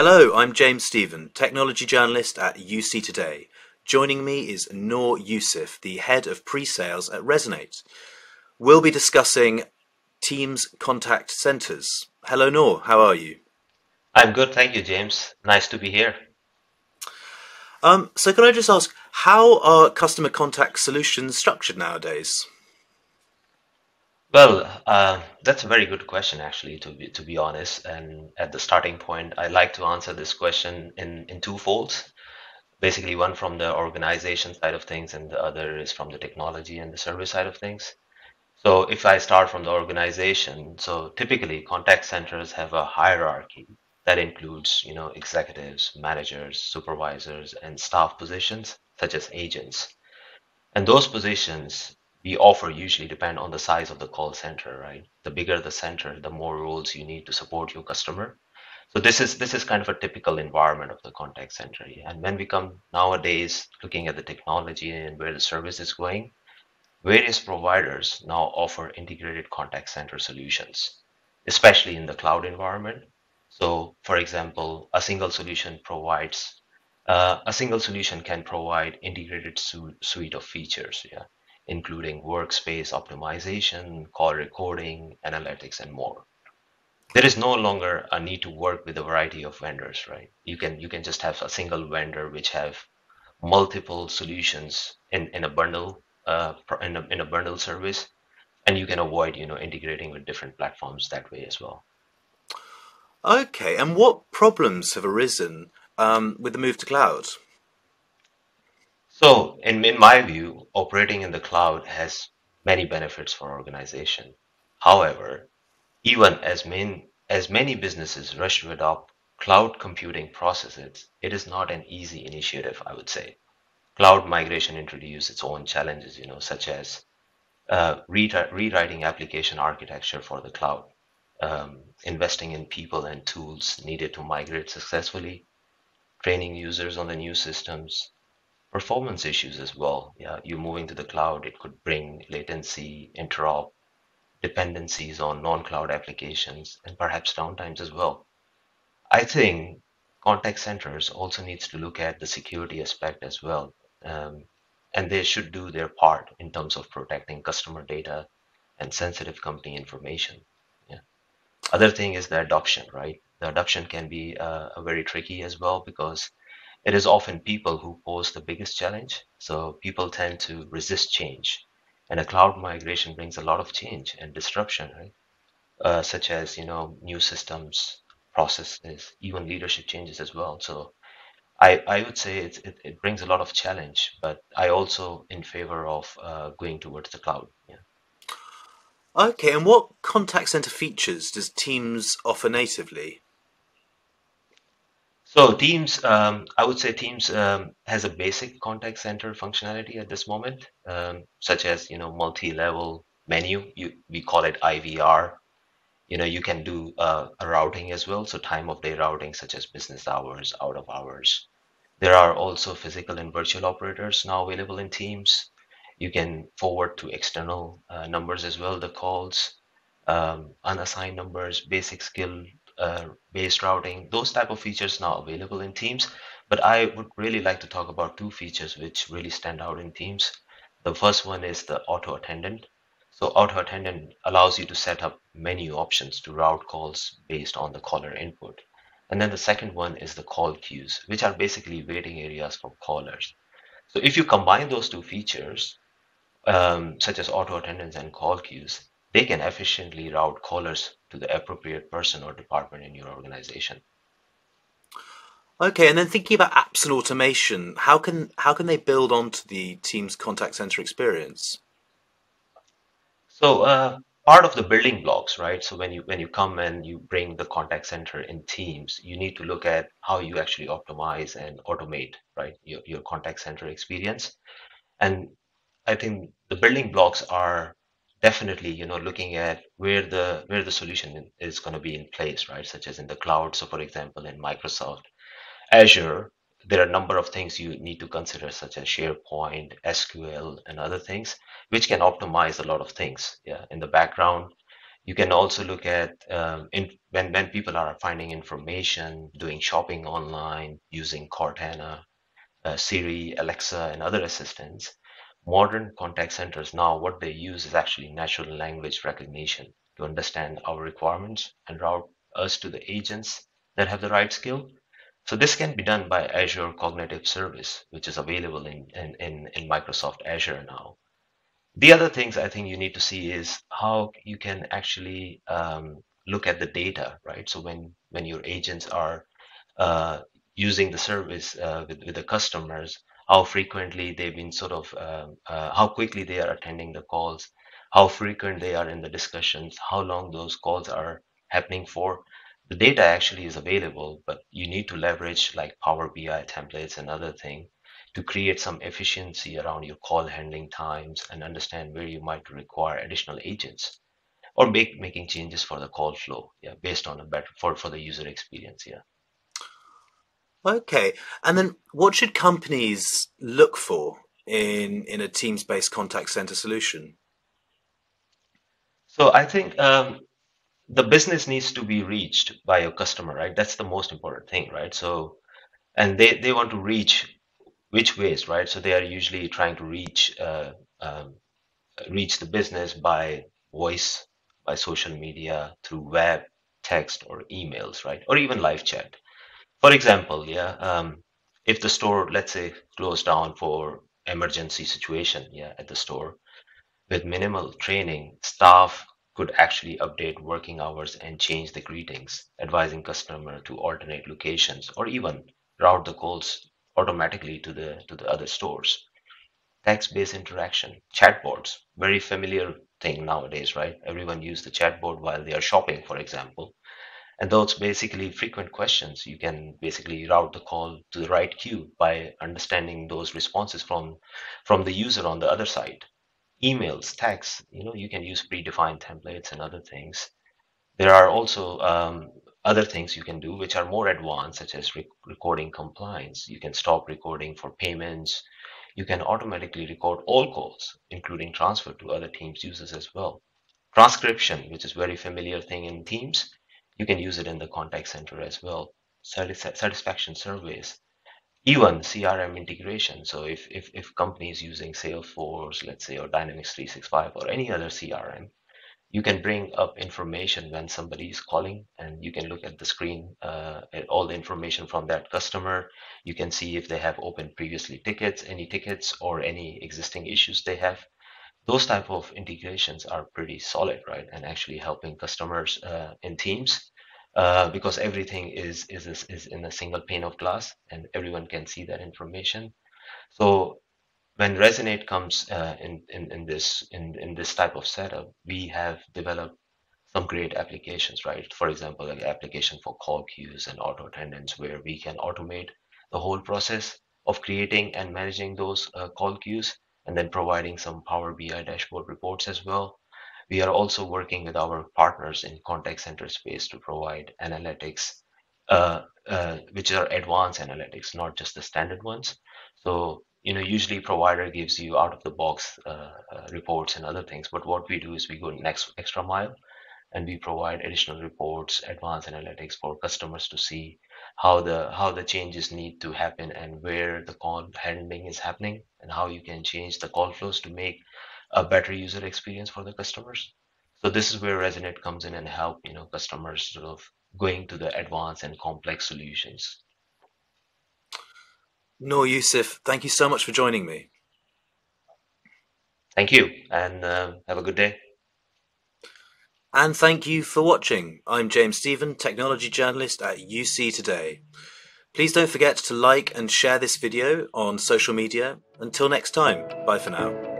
Hello, I'm James Stephen, technology journalist at UC Today. Joining me is Noor Yusuf, the head of pre-sales at Resonate. We'll be discussing Teams contact centers. Hello, Noor. How are you? I'm good, thank you, James. Nice to be here. Um, so, can I just ask, how are customer contact solutions structured nowadays? Well, uh, that's a very good question, actually, to be, to be honest. And at the starting point, I like to answer this question in, in two folds. Basically, one from the organization side of things, and the other is from the technology and the service side of things. So, if I start from the organization, so typically contact centers have a hierarchy that includes, you know, executives, managers, supervisors, and staff positions, such as agents. And those positions we offer usually depend on the size of the call center, right? The bigger the center, the more roles you need to support your customer. So this is this is kind of a typical environment of the contact center. And when we come nowadays looking at the technology and where the service is going, various providers now offer integrated contact center solutions, especially in the cloud environment. So, for example, a single solution provides uh, a single solution can provide integrated su- suite of features. Yeah including workspace optimization, call recording, analytics, and more. There is no longer a need to work with a variety of vendors, right? You can you can just have a single vendor which have multiple solutions in, in a bundle uh, in, a, in a bundle service, and you can avoid you know integrating with different platforms that way as well. Okay, and what problems have arisen um, with the move to cloud? So, in, in my view, operating in the cloud has many benefits for organization. However, even as, main, as many businesses rush to adopt cloud computing processes, it is not an easy initiative, I would say. Cloud migration introduces its own challenges, you know, such as uh, rewriting application architecture for the cloud, um, investing in people and tools needed to migrate successfully, training users on the new systems, performance issues as well. Yeah, you moving to the cloud, it could bring latency, interop, dependencies on non-cloud applications, and perhaps downtimes as well. I think contact centers also needs to look at the security aspect as well. Um, and they should do their part in terms of protecting customer data and sensitive company information. Yeah. Other thing is the adoption, right? The adoption can be uh, very tricky as well because it is often people who pose the biggest challenge. So people tend to resist change. And a cloud migration brings a lot of change and disruption, right? Uh, such as, you know, new systems, processes, even leadership changes as well. So I, I would say it, it, it brings a lot of challenge, but I also in favor of uh, going towards the cloud. Yeah. Okay, and what contact center features does Teams offer natively? So Teams, um, I would say Teams um, has a basic contact center functionality at this moment, um, such as you know multi-level menu. You, we call it IVR. You know you can do uh, a routing as well, so time of day routing, such as business hours, out of hours. There are also physical and virtual operators now available in Teams. You can forward to external uh, numbers as well, the calls, um, unassigned numbers, basic skill uh, based routing, those type of features now available in Teams. But I would really like to talk about two features which really stand out in Teams. The first one is the auto attendant. So auto attendant allows you to set up menu options to route calls based on the caller input. And then the second one is the call queues, which are basically waiting areas for callers. So if you combine those two features, um, such as auto attendance and call queues, they can efficiently route callers to the appropriate person or department in your organization. Okay, and then thinking about apps and automation, how can how can they build onto the Teams contact center experience? So uh, part of the building blocks, right? So when you when you come and you bring the contact center in Teams, you need to look at how you actually optimize and automate, right, your, your contact center experience. And I think the building blocks are definitely you know looking at where the where the solution is going to be in place right such as in the cloud so for example in microsoft azure there are a number of things you need to consider such as sharepoint sql and other things which can optimize a lot of things yeah in the background You can also look at um, in, when, when people are finding information, doing shopping online, using Cortana, uh, Siri, Alexa, and other assistants. Modern contact centers now, what they use is actually natural language recognition to understand our requirements and route us to the agents that have the right skill. So this can be done by Azure Cognitive Service, which is available in, in, in, in Microsoft Azure now. The other things I think you need to see is how you can actually um, look at the data, right? So when when your agents are uh, using the service uh, with, with the customers, how frequently they've been sort of, um, uh, how quickly they are attending the calls, how frequent they are in the discussions, how long those calls are happening for. The data actually is available, but you need to leverage like Power BI templates and other thing to create some efficiency around your call handling times and understand where you might require additional agents or make making changes for the call flow yeah based on a better for for the user experience yeah okay and then what should companies look for in in a teams based contact center solution so i think um, the business needs to be reached by your customer right that's the most important thing right so and they they want to reach which ways, right? So they are usually trying to reach uh, um, reach the business by voice, by social media, through web, text, or emails, right? Or even live chat. For example, yeah, um, if the store, let's say, closed down for emergency situation, yeah, at the store, with minimal training, staff could actually update working hours and change the greetings, advising customer to alternate locations or even route the calls automatically to the to the other stores. Text-based interaction, chatbots, very familiar thing nowadays, right? Everyone use the chatbot while they are shopping, for example. And those basically frequent questions, you can basically route the call to the right queue by understanding those responses from from the user on the other side. Emails, texts, you know, you can use predefined templates and other things. There are also um, other things you can do which are more advanced, such as rec- recording compliance. You can stop recording for payments. You can automatically record all calls, including transfer to other Teams users as well. Transcription, which is very familiar thing in Teams, you can use it in the contact center as well. Satisfaction surveys, even CRM integration. So if, if, if companies using Salesforce, let's say, or Dynamics 365 or any other CRM, you can bring up information when somebody is calling and you can look at the screen uh, at all the information from that customer you can see if they have opened previously tickets any tickets or any existing issues they have those type of integrations are pretty solid right? And actually helping customers uh, in teams uh, because everything is, is is in a single pane of glass and everyone can see that information. So when Resonate comes uh, in, in, in this in, in this type of setup, we have developed some great applications, right? For example, like application for call queues and auto attendance, where we can automate the whole process of creating and managing those uh, call queues, and then providing some Power BI dashboard reports as well. We are also working with our partners in contact center space to provide analytics, uh, uh, which are advanced analytics, not just the standard ones. So you know usually provider gives you out of the box uh, uh, reports and other things but what we do is we go next extra mile and we provide additional reports advanced analytics for customers to see how the how the changes need to happen and where the call handling is happening and how you can change the call flows to make a better user experience for the customers so this is where resonate comes in and help you know customers sort of going to the advanced and complex solutions Noor Yusuf, thank you so much for joining me. Thank you, and uh, have a good day. And thank you for watching. I'm James Stephen, technology journalist at UC Today. Please don't forget to like and share this video on social media. Until next time, bye for now.